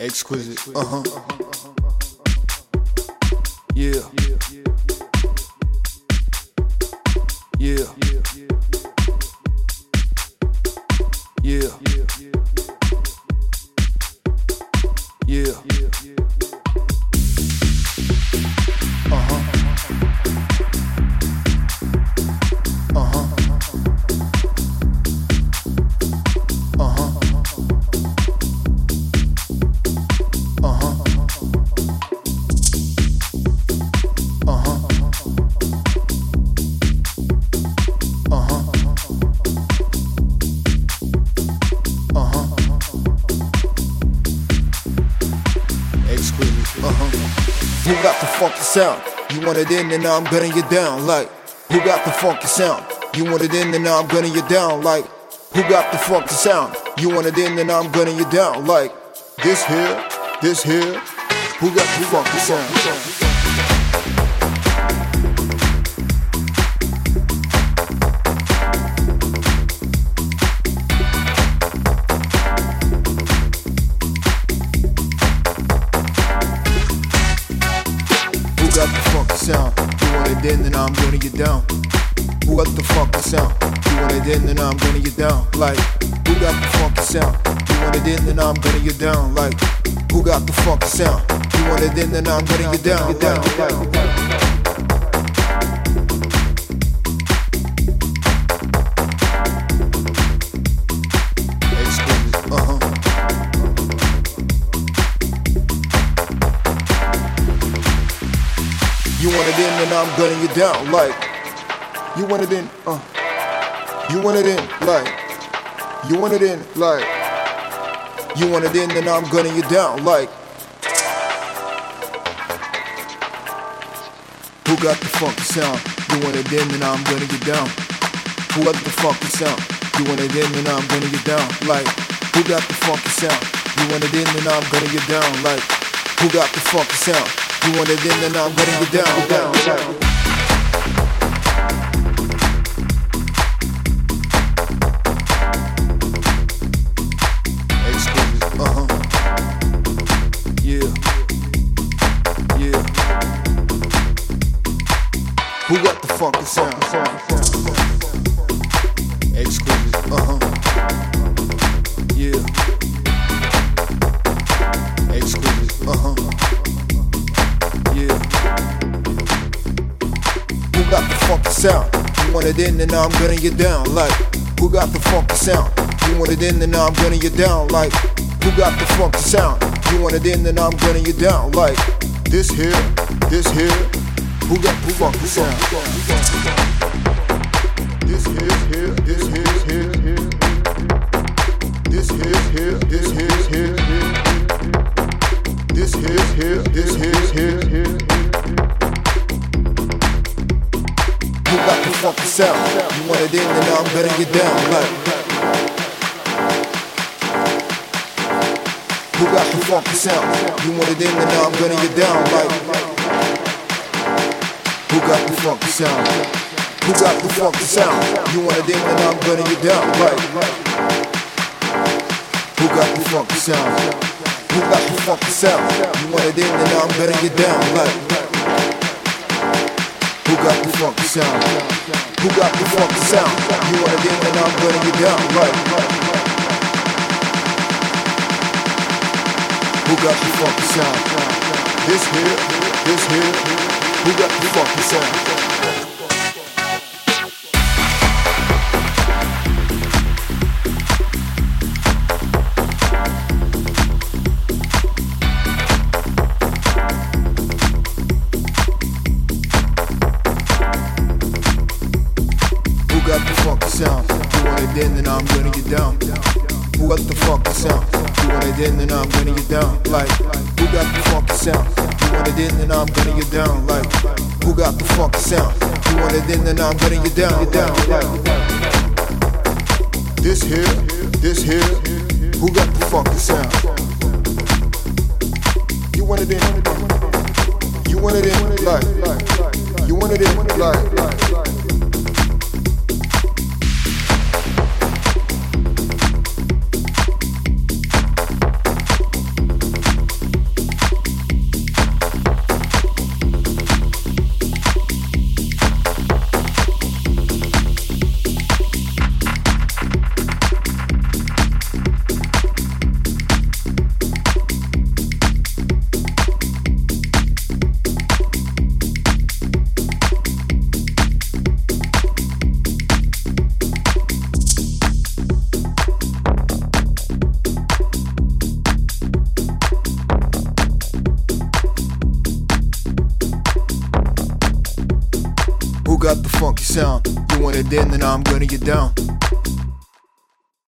Exquisite. Uh huh. Yeah. Yeah. Yeah. Yeah. Who got the funky sound? You want it in and now I'm gunning you down like. Who got the funky sound? You want it in and now I'm gunning you down like. Who got the funky sound? You want it in and now I'm gunning you down like. This here, this here. Who got the funky sound? Sound? You want it in, then I'm gonna get down. Who got the funky sound? You want it in, then I'm gonna get down. Like, who got the funky sound? You want it in, then I'm gonna get down. Like, who got the funky sound? You want it in, then I'm gonna get down. Get get down. You want it in, and I'm gunning you down. Like, you want it in, uh. You want it in, like. You want it in, like. You want it in, and I'm gunning you down. Like. Who got the funky sound? You want it in, and I'm gunning you down. Who got the funky sound? You want it in, then I'm gunning you down. Like, who got the funky sound? You want it in, and I'm gunning you down. Like, who got the funky sound? You want it in, then I'm you down. down, down. Exquisite, uh-huh. Yeah. Yeah. Who got the funky sound? Exquisite, uh-huh. Yeah. Sound? You want it in and now I'm gunning you down like Who got the funky sound? You want it in and now I'm gunning you down like Who got the funky sound? You want it in and I'm gunning you down like This here, this here Who got who got the sound? This here, here, this here, here, here This here, here, this here, here, here This here, here, this here, here Got the sound? You want it in, then now I'm gunning you down like Who got the funky sound? You want it in, then now I'm gunning you down like Who got the funky sound? Who got the funky sound? You want it in, then I'm gunning you down like Who got the funky sound? Who got the funky sound? You want it in, then now I'm gunning you down like got the funky sound? Who got the funky sound? You it in and I'm gunning you down, right? Who got the funky sound? This here, this here. Who got the funky sound? Got the funky sound? You want it in, then I'm gunning you down. Who got the funky sound? You want it in, then I'm gunning you down. Like, who got the funky sound? You want it in, then I'm gunning you down. Like, who got the funky sound? You want it in, then I'm gunning you down. You down, down. This here, this here. Who got the funky sound? You want it in, you want it in, like, you want it got the funky sound. You want it then, then I'm gonna get down.